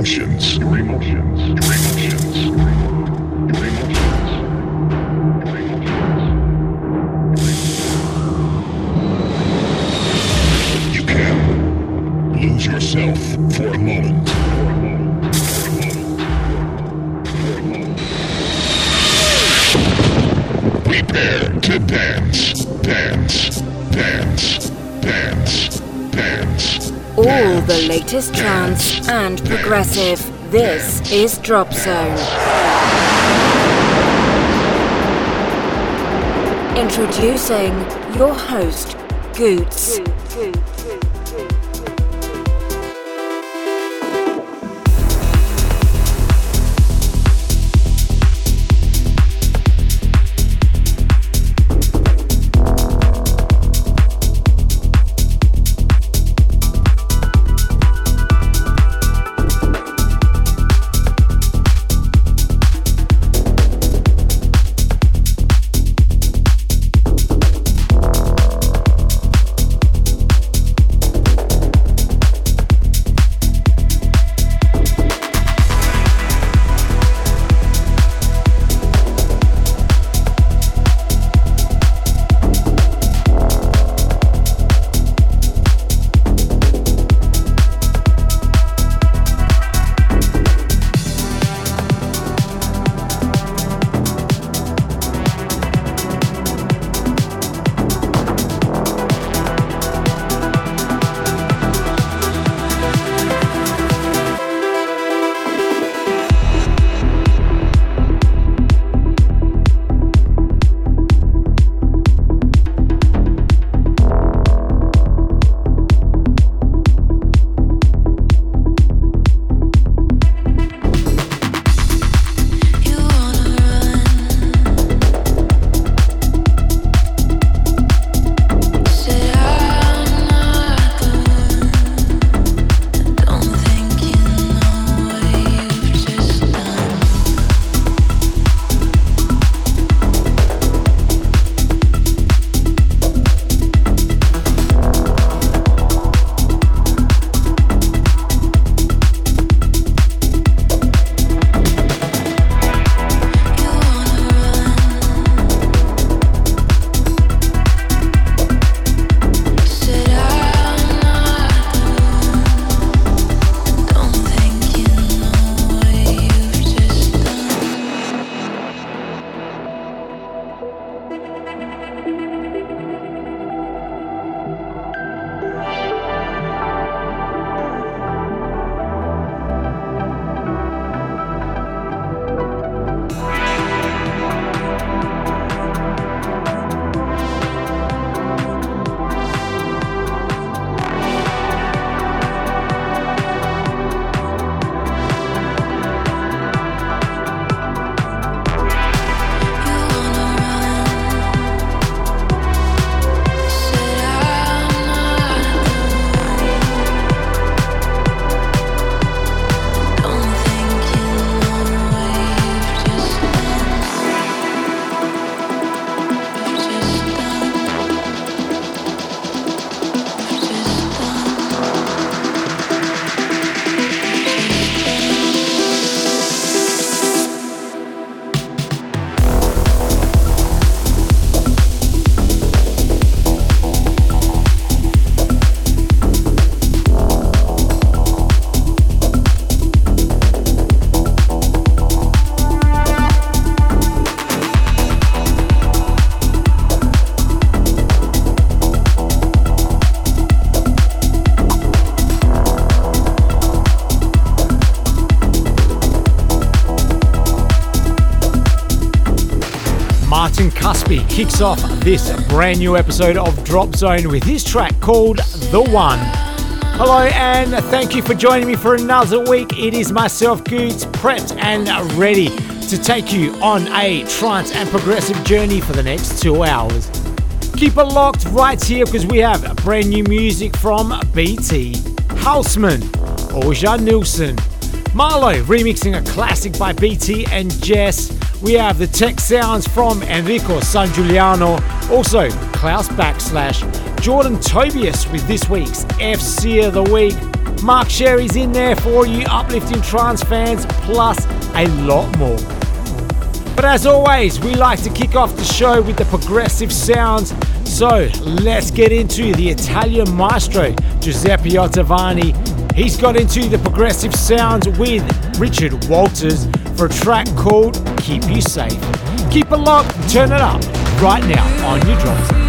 emotions. Your emotions. Latest trance and progressive. This is Drop Zone. Introducing your host, Goots. Kicks off this brand new episode of Drop Zone with his track called The One. Hello, and thank you for joining me for another week. It is myself, Goots, prepped and ready to take you on a trance and progressive journey for the next two hours. Keep it locked right here because we have brand new music from BT, Houseman, Ørjan Nilsen, Marlo remixing a classic by BT and Jess. We have the tech sounds from Enrico Sangiuliano, also Klaus Backslash, Jordan Tobias with this week's FC of the Week, Mark Sherry's in there for you, uplifting trance fans, plus a lot more. But as always, we like to kick off the show with the progressive sounds. So let's get into the Italian maestro Giuseppe Ottaviani. He's got into the progressive sounds with Richard Walters for a track called Keep You Safe. Keep it locked, turn it up right now on your drums.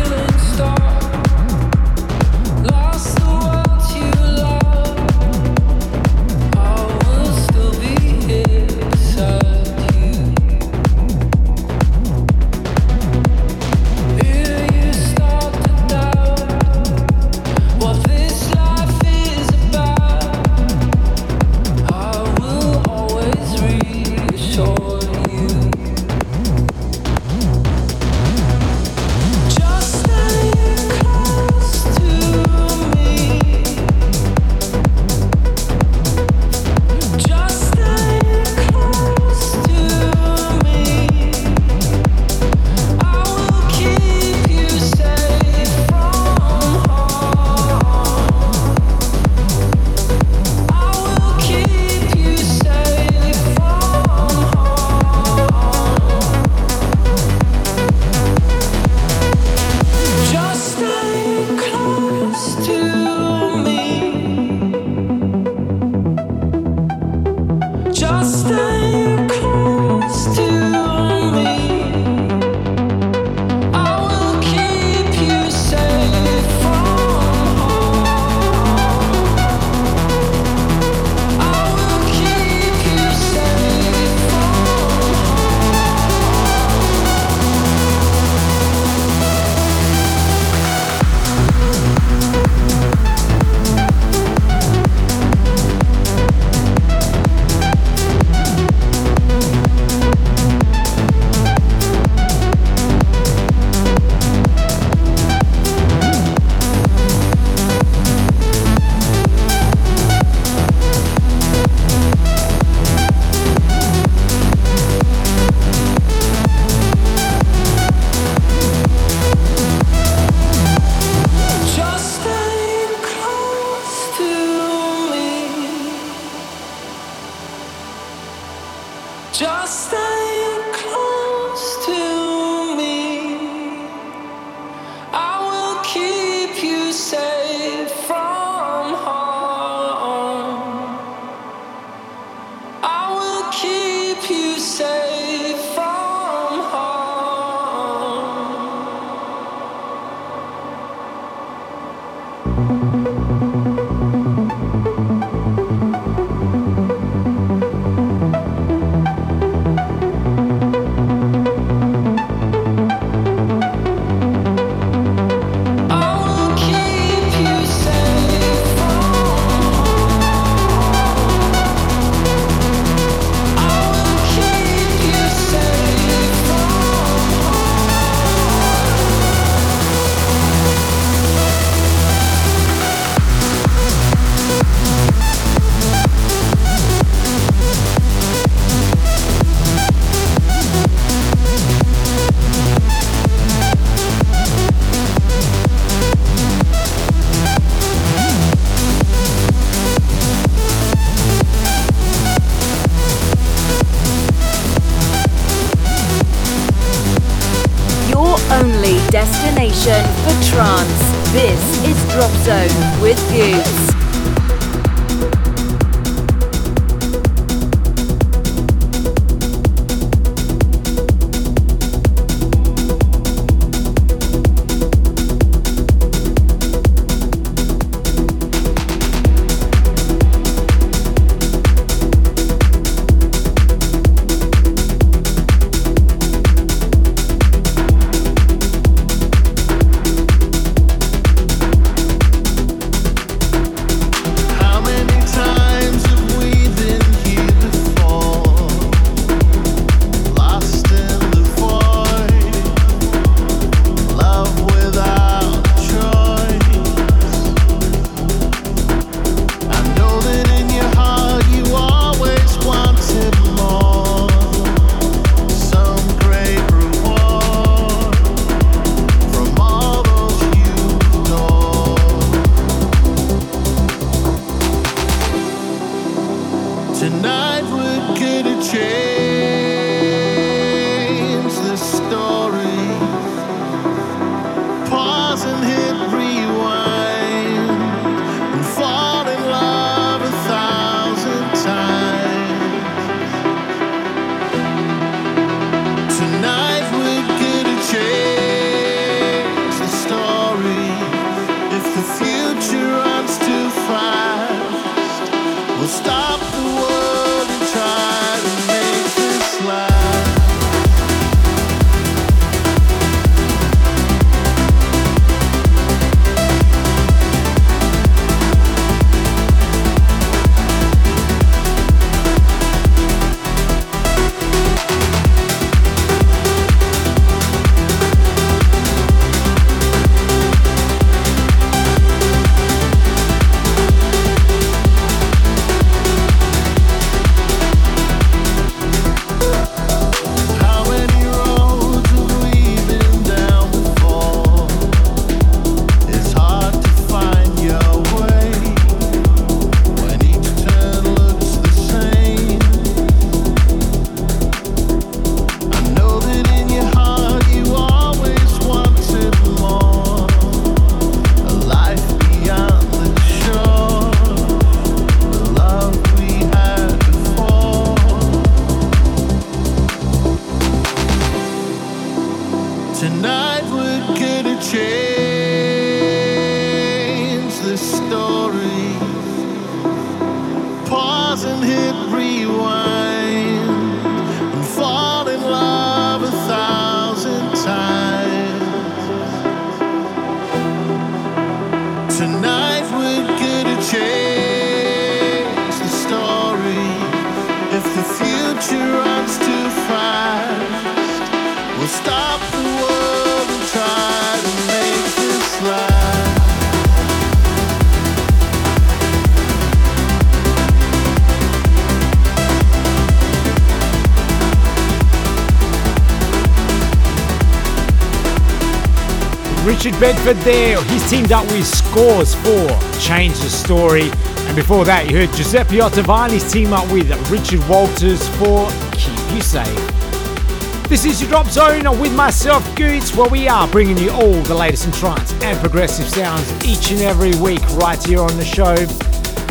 Richard Bedford there. He's teamed up with Scores for Change the Story. And before that, you heard Giuseppe Ottaviani's team up with Richard Walters for Keep You Safe. This is your Drop Zone with myself, Goots, where we are bringing you all the latest in trance and progressive sounds each and every week right here on the show.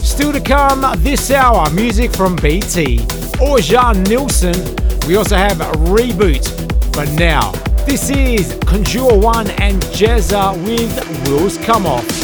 Still to come this hour, music from BT Ørjan Nilsen. We also have a reboot. But now, this is Conjure One and Jezza with Wheels Come Off.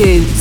Mix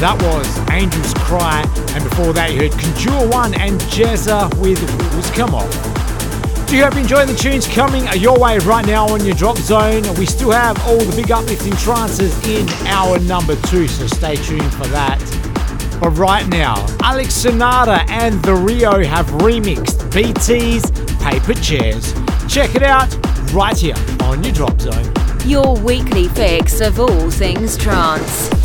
that was Angel's Cry, and before that you heard Conjure One and Jezza with Rules Come On. Do you hope you enjoying the tunes coming your way right now on your drop zone? We still have all the big uplifting trances in our number two, so stay tuned for that. But right now, Alex Sonata and TheRio have remixed BT's Paper Chairs. Check it out right here on your drop zone. Your weekly fix of all things trance.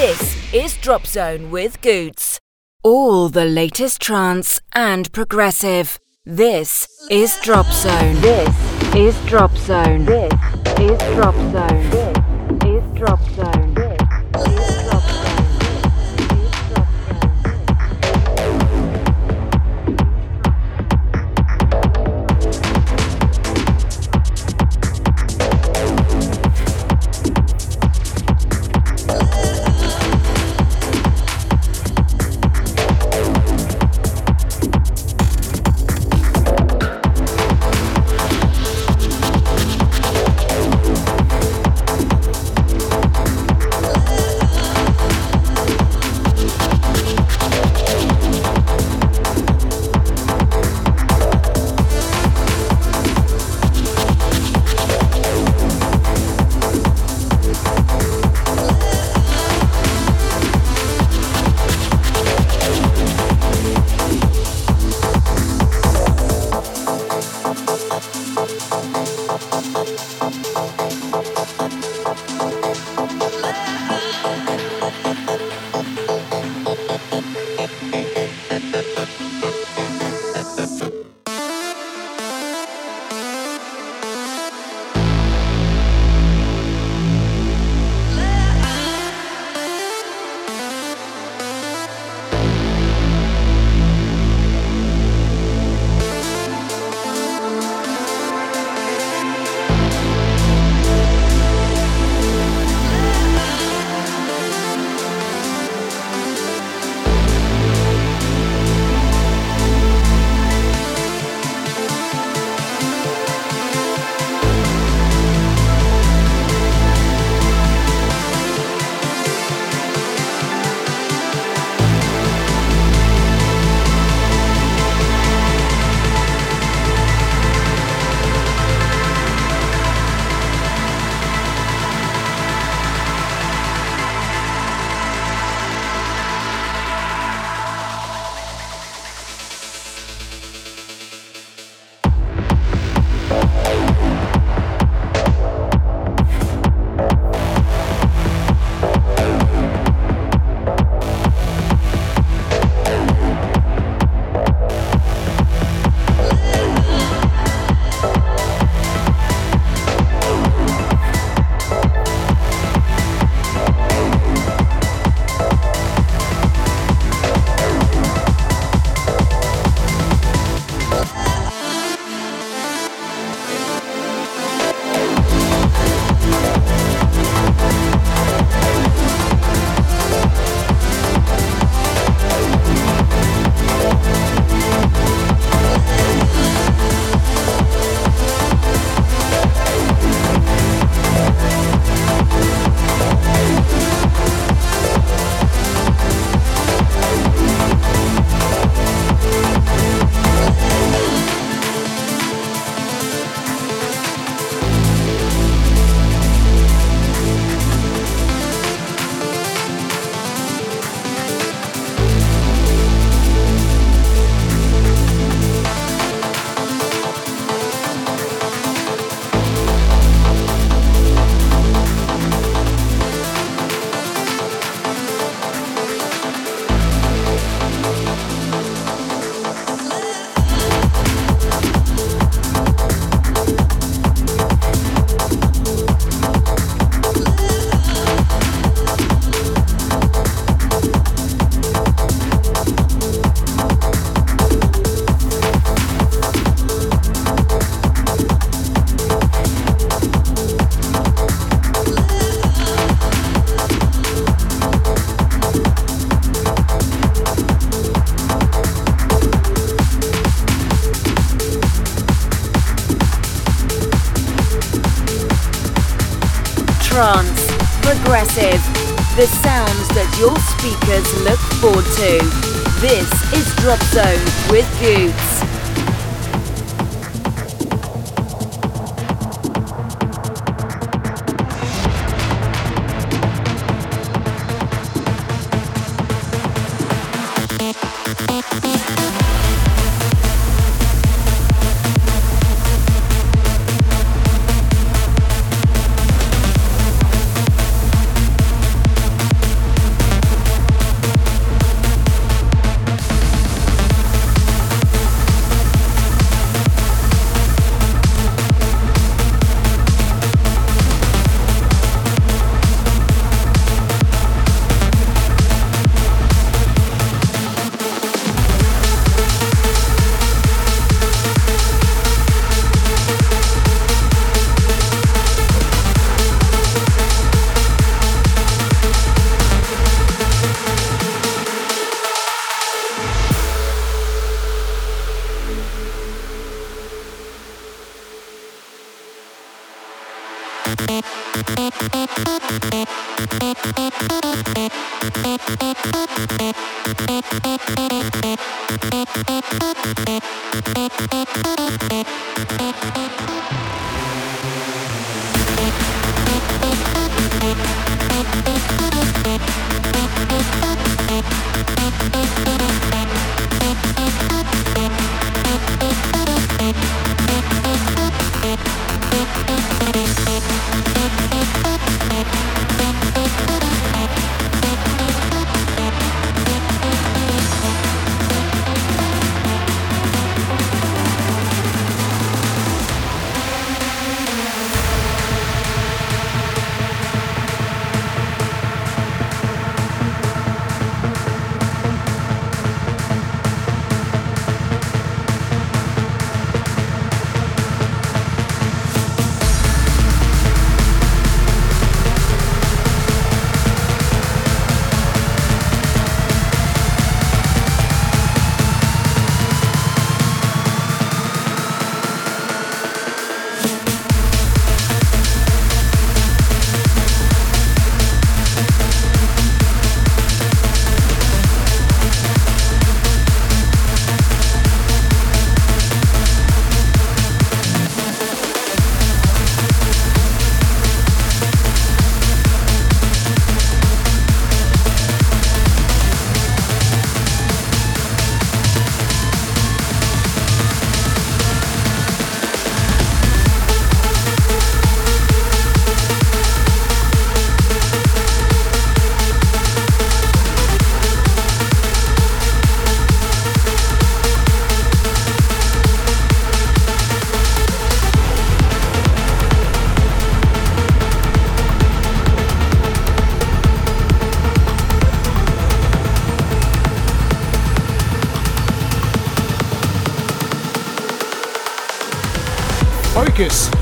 This is Drop Zone with Goots. All the latest trance and progressive. This is Drop Zone. This is Drop Zone. This is Drop Zone. This is Drop Zone.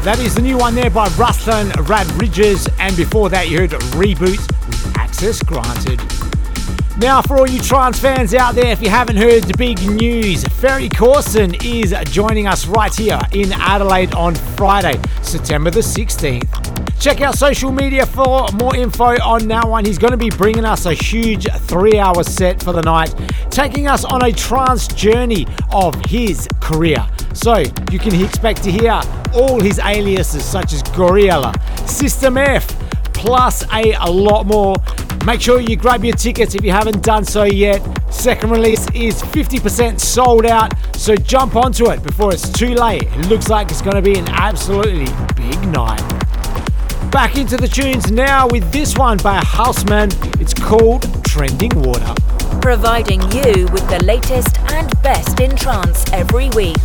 That is the new one there by Ruslan Radriges, and before that you heard Reboot with Access Granted. Now, for all you trance fans out there, if you haven't heard the big news, Ferry Corsten is joining us right here in Adelaide on Friday, September the 16th. Check out social media for more info on that one. He's going to be bringing us a huge three hour set for the night, taking us on a trance journey of his career. So you can expect to hear all his aliases such as Gouryella, System F, plus a, a lot more. Make sure you grab your tickets if you haven't done so yet. Second release is 50% sold out, so jump onto it before it's too late. It looks like it's going to be an absolutely big night. Back into the tunes now with this one by Houseman. It's called Trending Water. Providing you with the latest and best in trance every week.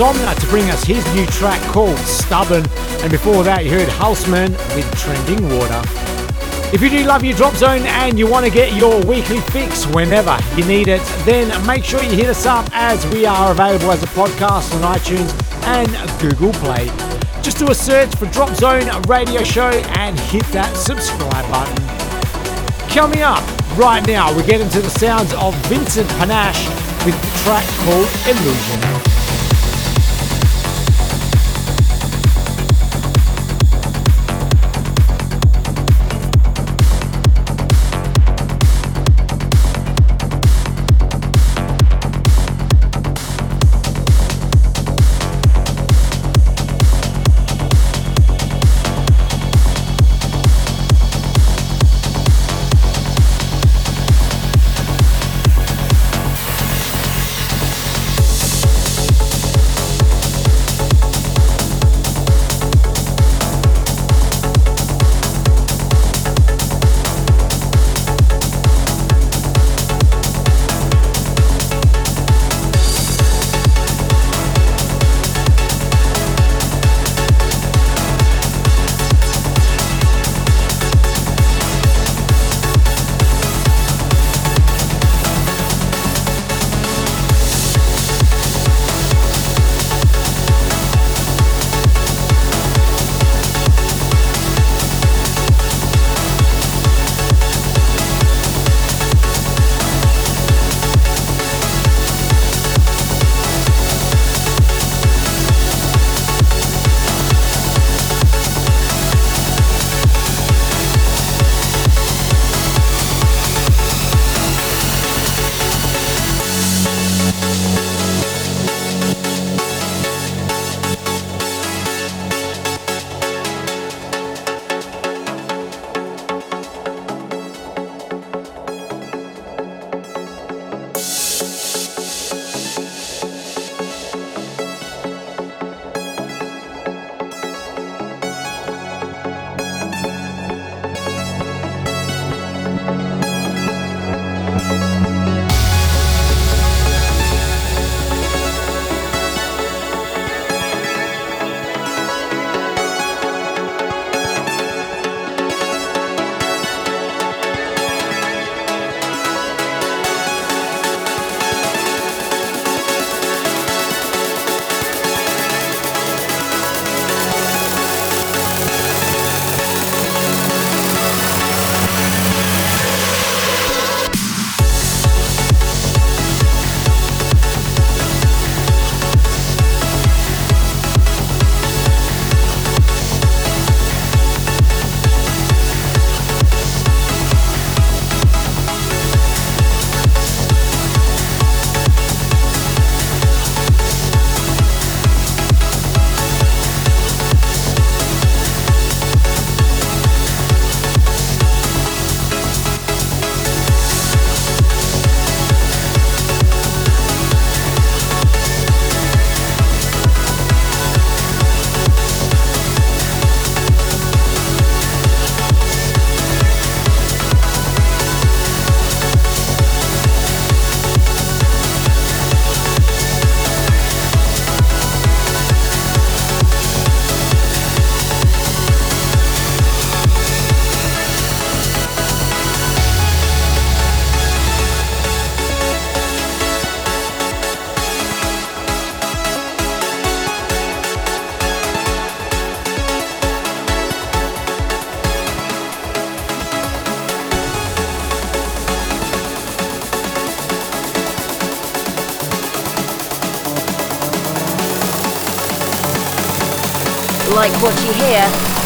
Somna to bring us his new track called Stubborn. And before that, you heard Houseman with Trending Water. If you do love your drop zone and you want to get your weekly fix whenever you need it, then make sure you hit us up as we are available as a podcast on iTunes and Google Play. Just do a search for Drop Zone Radio Show and hit that subscribe button. Coming up right now, we get into the sounds of Vincent Panache with the track called Illusion.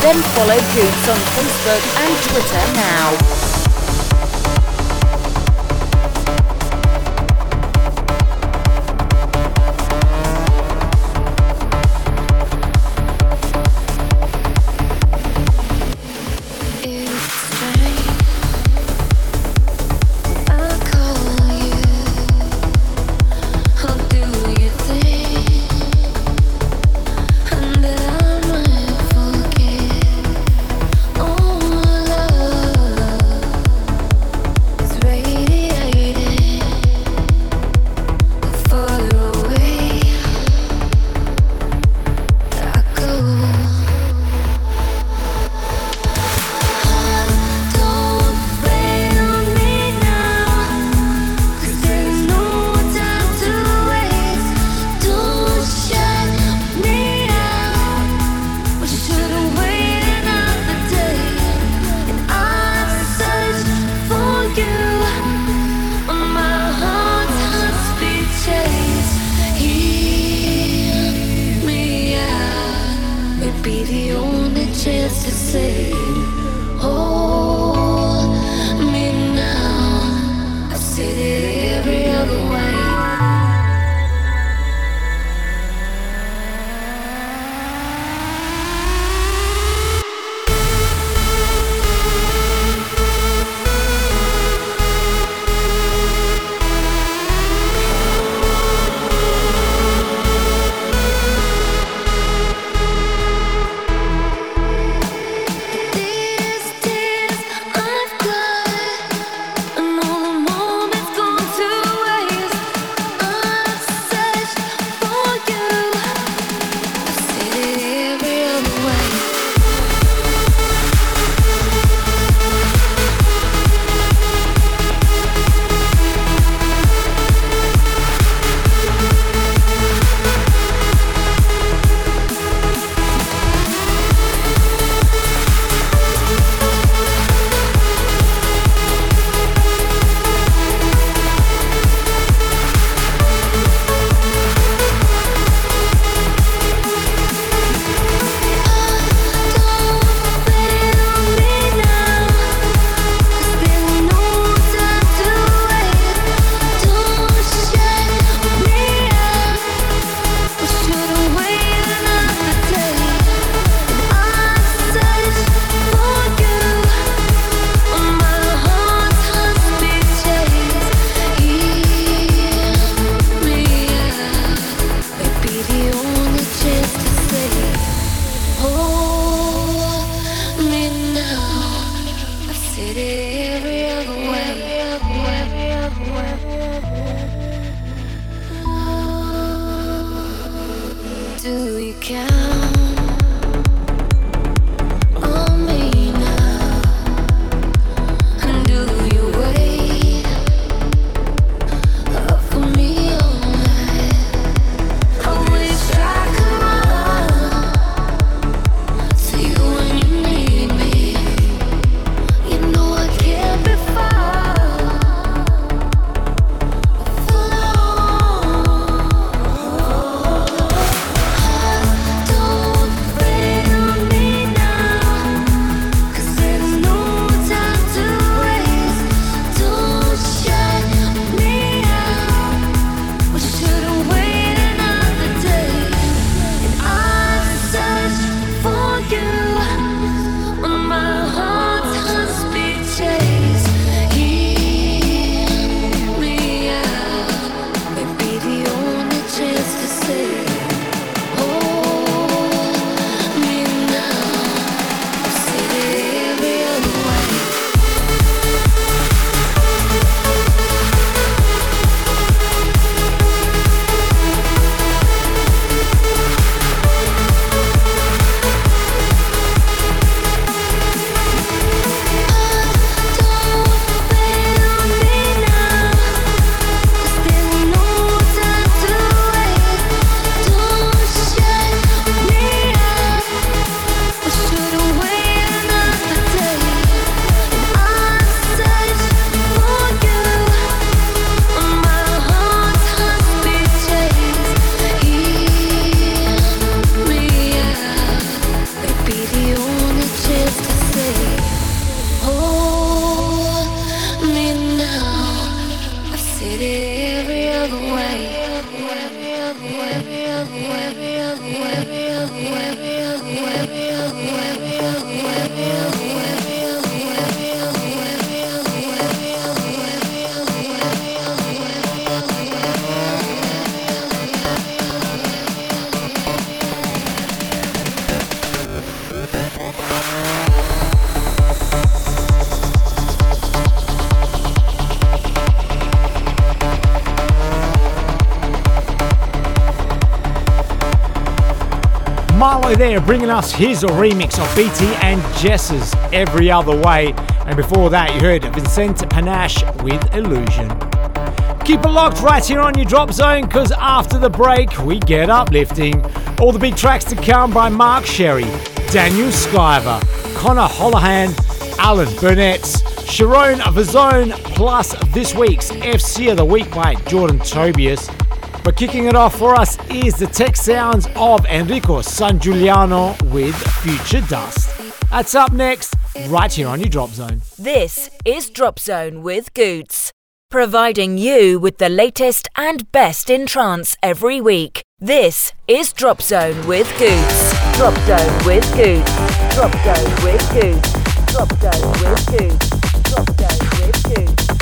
Then follow Goots on Facebook and Twitter music bringing us his remix of BT and JES's Every Other Way. And before that, you heard Vincent Panache with Illusion. Keep it locked right here on your drop zone because after the break, we get uplifting. All the big tracks to come by Mark Sherry, Daniel Skyver, Connor Holohan, Alan Burnett, Sharon Vazone, plus this week's FC of the Week by Jordan Tobias. But kicking it off for us is the tech sounds of Enrico Sangiuliano with Future Dust. That's up next, right here on your Drop Zone. This is Drop Zone with Goots, providing you with the latest and best in trance every week. This is Drop Zone with Goots. Drop Zone with Goots. Drop Zone with Goots. Drop Zone with Goots. Drop Zone with Goots.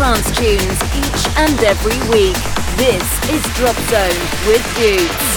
Trance tunes each and every week. This is Drop Zone with Goots.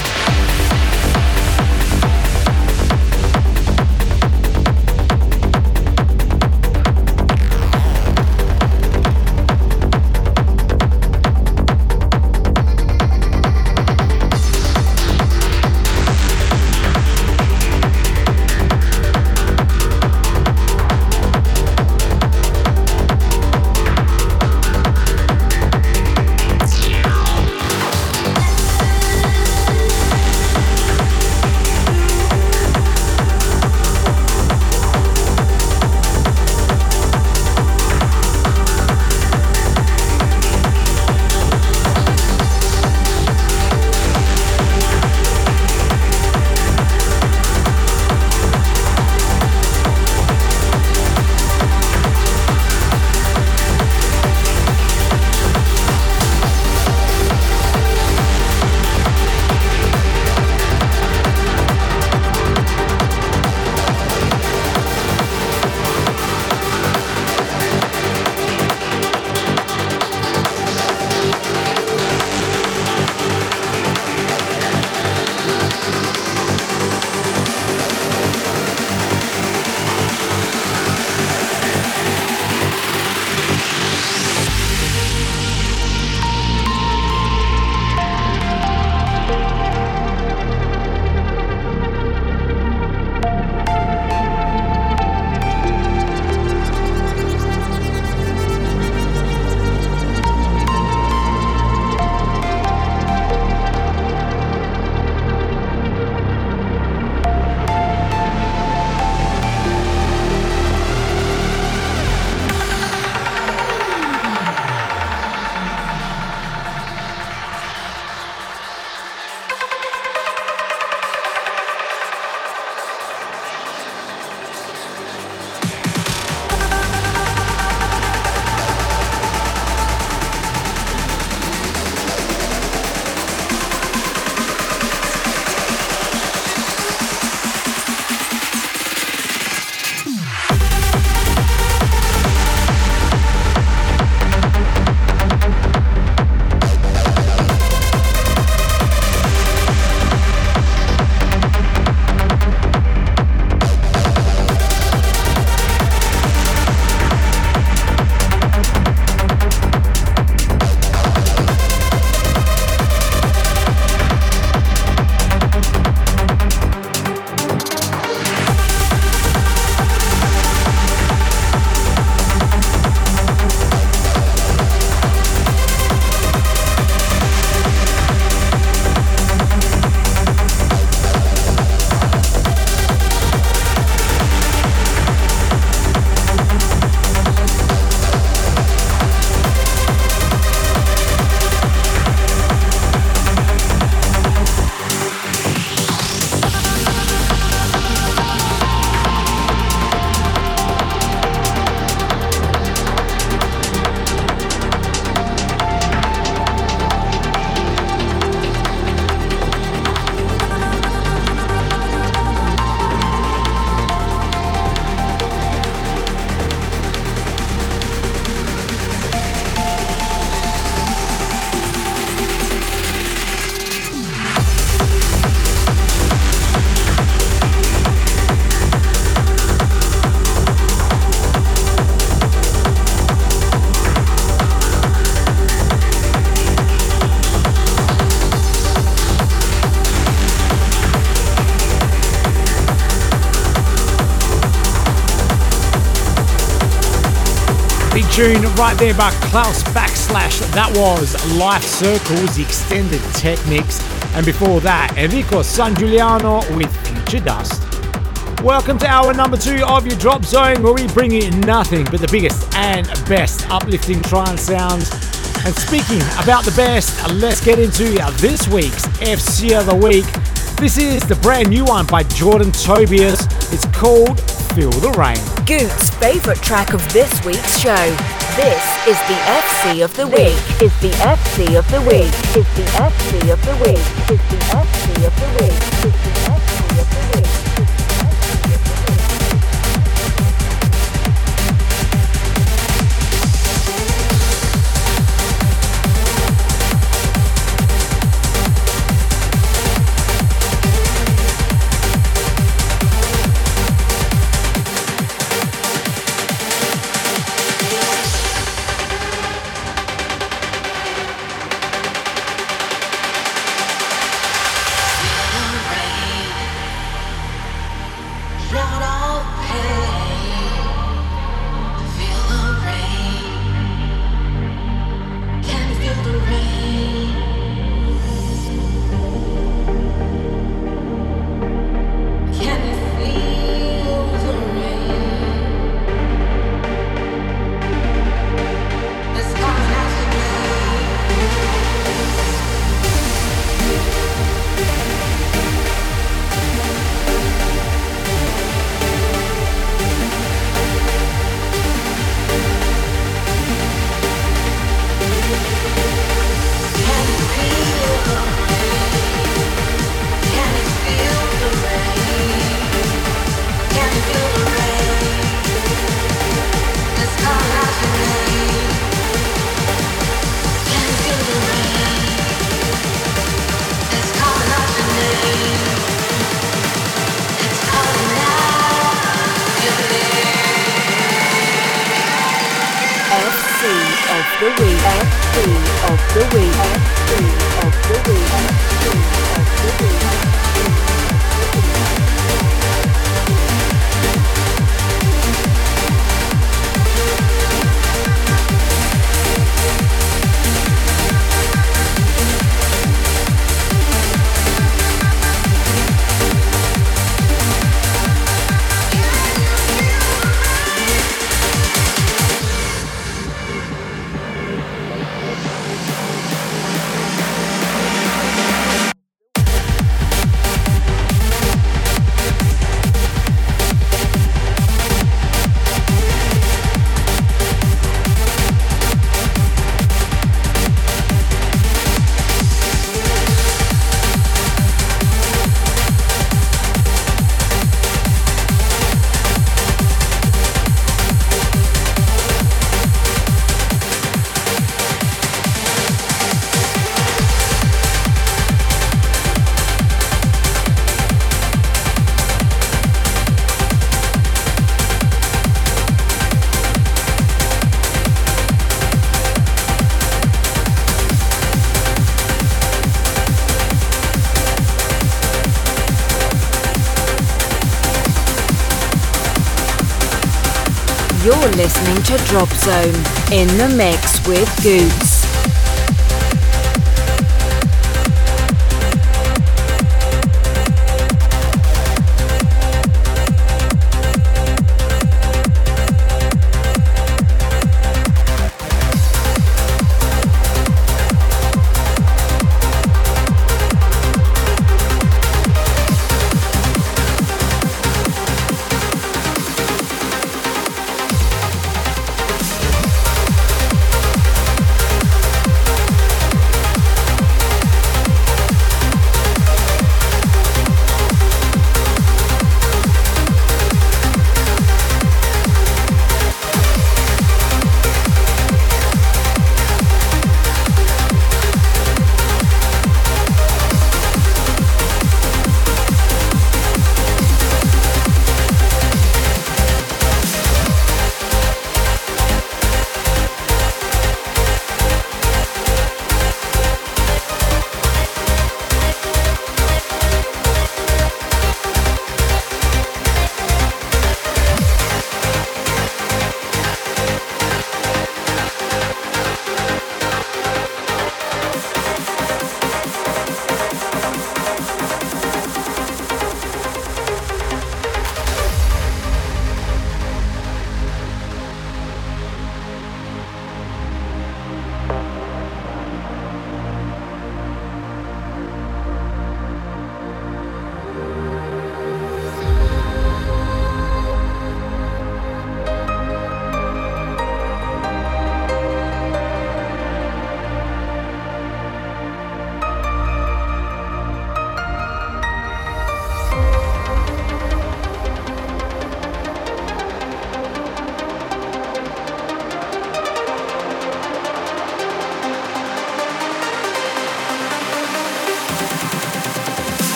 Tune right there by Klaus Backslash. That was Life Circles, extended tech mix. And before that, Enrico Sangiuliano with Future Dust. Welcome to hour number two of your Drop Zone, where we bring you nothing but the biggest and best uplifting trance sounds. And speaking about the best, let's get into this week's FC of the Week. This is the brand new one by Jordan Tobias. It's called Feel the Rain. Goot's favourite track of this week's show. This is the FC of the week. Is the FC of the week. Is the FC of the week. Is the FC of the week. Drop Zone in the mix with Goots.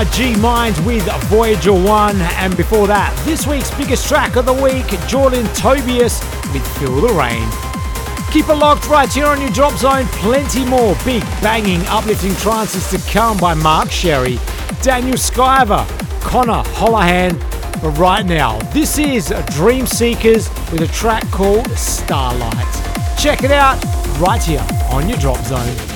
NRG Minds with Voyager 1, and before that, this week's biggest track of the week, Jordan Tobias with Feel the Rain. Keep it locked right here on your drop zone. Plenty more big, banging, uplifting trances to come by Mark Sherry, Daniel Skyver, Connor Holohan. But right now, this is Dream Seekers with a track called Starlight. Check it out right here on your drop zone.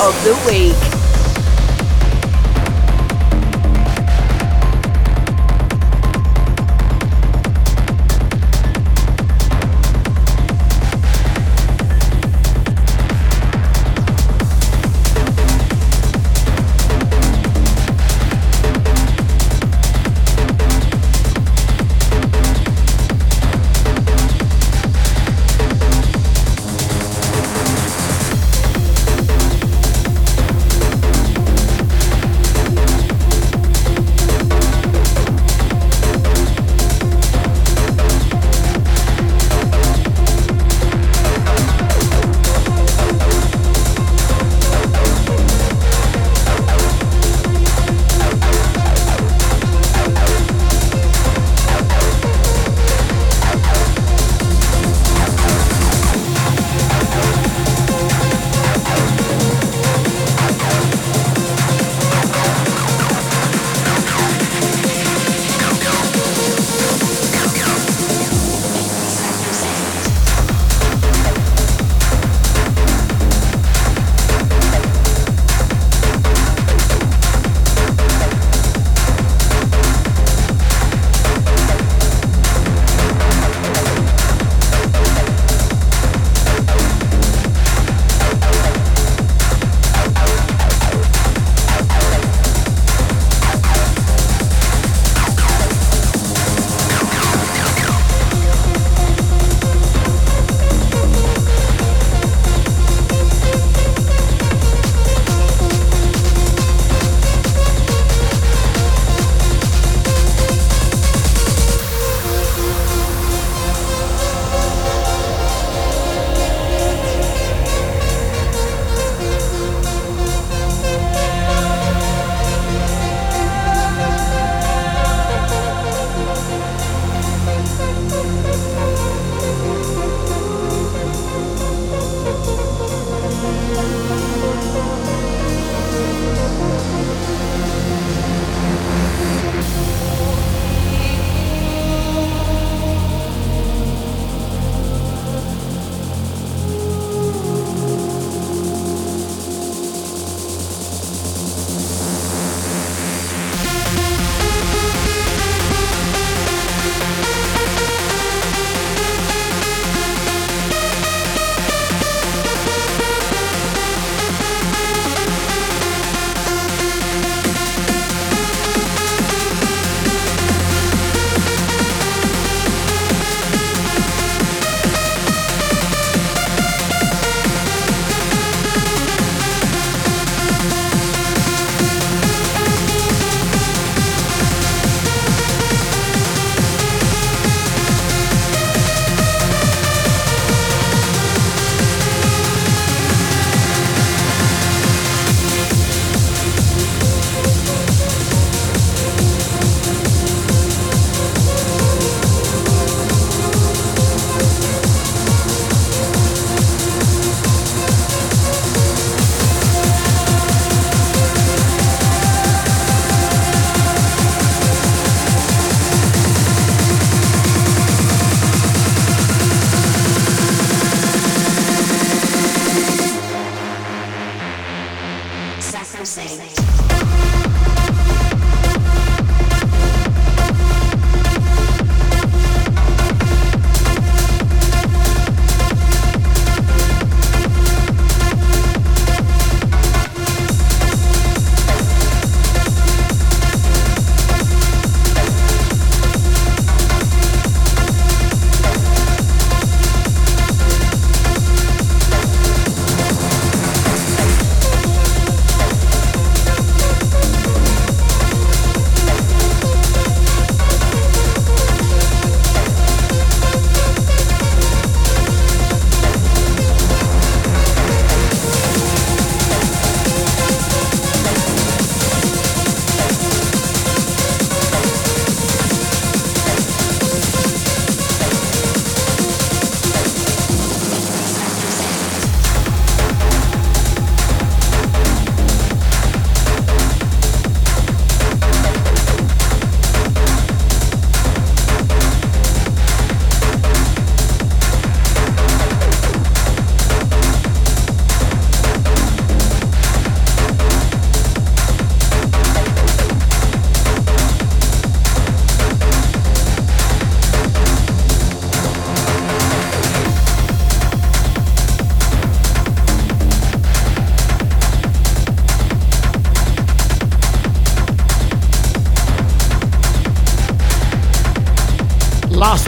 Of the week.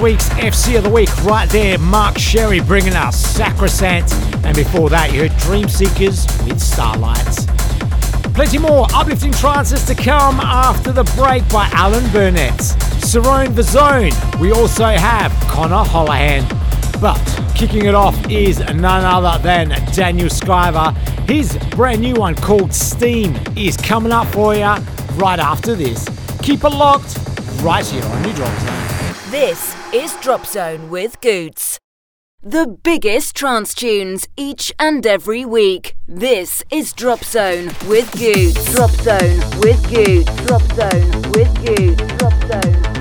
Week's FC of the Week, right there, Mark Sherry bringing us Sacrosanct. And before that, you heard Dream Seekers with Starlights. Plenty more uplifting trances to come after the break by Alan Burnett. Cerrone the Zone. We also have Connor Holohan. But kicking it off is none other than Daniel Skyver. His brand new one called Steam is coming up for you right after this. Keep it locked right here on New Drop Zone. This is Drop Zone with Goots. The biggest trance tunes each and every week. This is Drop Zone with Goots. Drop Zone with Goots. Drop Zone with Goots. Drop Zone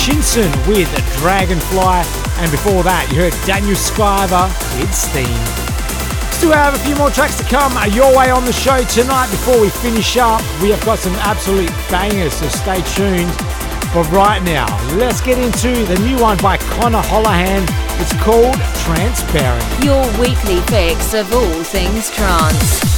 Shinson with Dragonfly, and before that, you heard Daniel Skyver with Steam. Still have a few more tracks to come your way on the show tonight. Before we finish up, we have got some absolute bangers, so stay tuned. But right now, let's get into the new one by Conor Holohan. It's called Transparent. Your weekly fix of all things trance.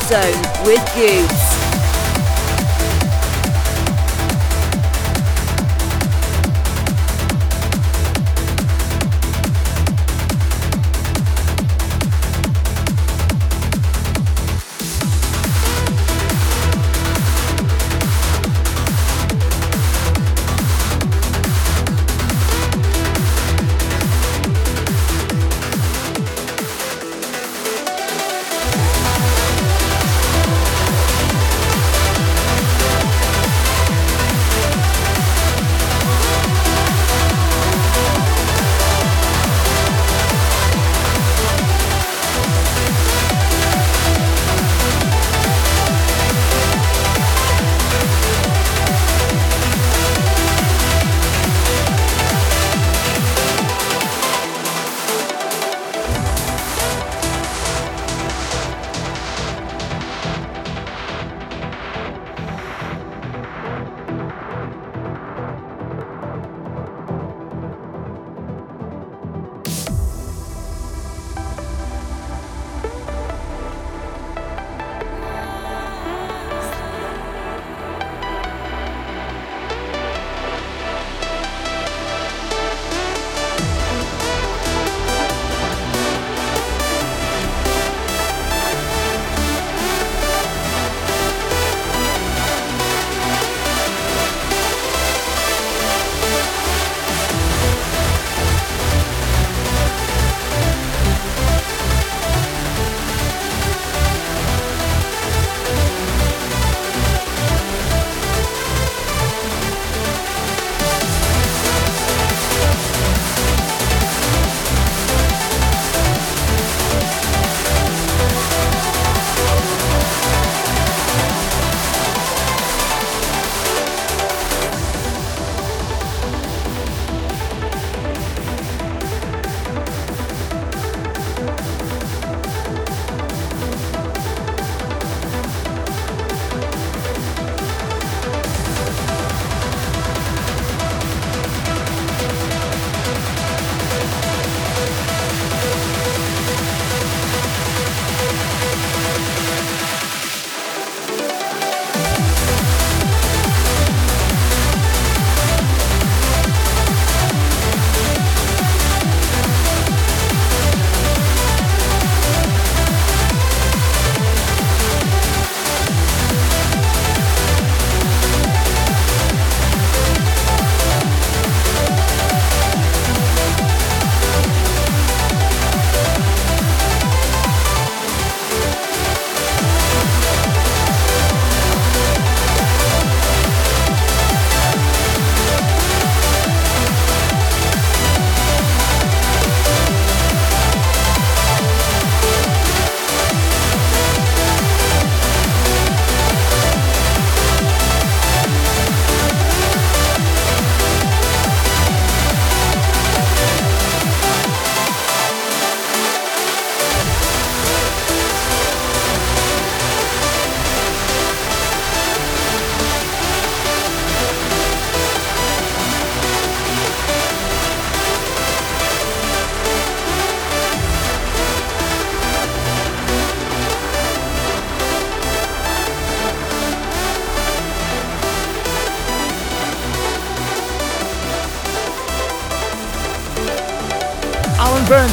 Zone with Goots.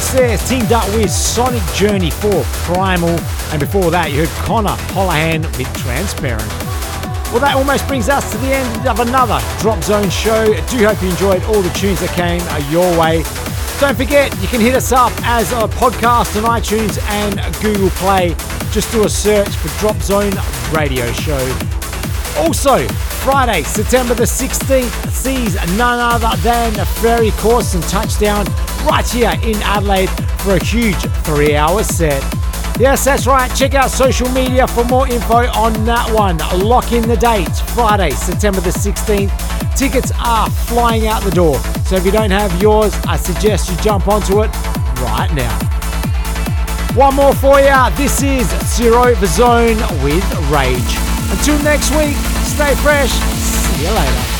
There teamed up with Sonic Journey for Primal, and before that you heard Conor Holohan with Transparent. Well, that almost brings us to the end of another Drop Zone show. I do hope you enjoyed all the tunes that came your way. Don't forget, you can hit us up as a podcast on iTunes and Google Play. Just do a search for Drop Zone Radio Show. Also, Friday, September the 16th, sees none other than Ferry Corsten touchdown right here in Adelaide for a huge three hour set. Yes, that's right. Check out social media for more info on that one. Lock in the date, Friday, September the 16th. Tickets are flying out the door. So if you don't have yours, I suggest you jump onto it right now. One more for you. This is Zero the Zone with Rage. Until next week, stay fresh. See you later.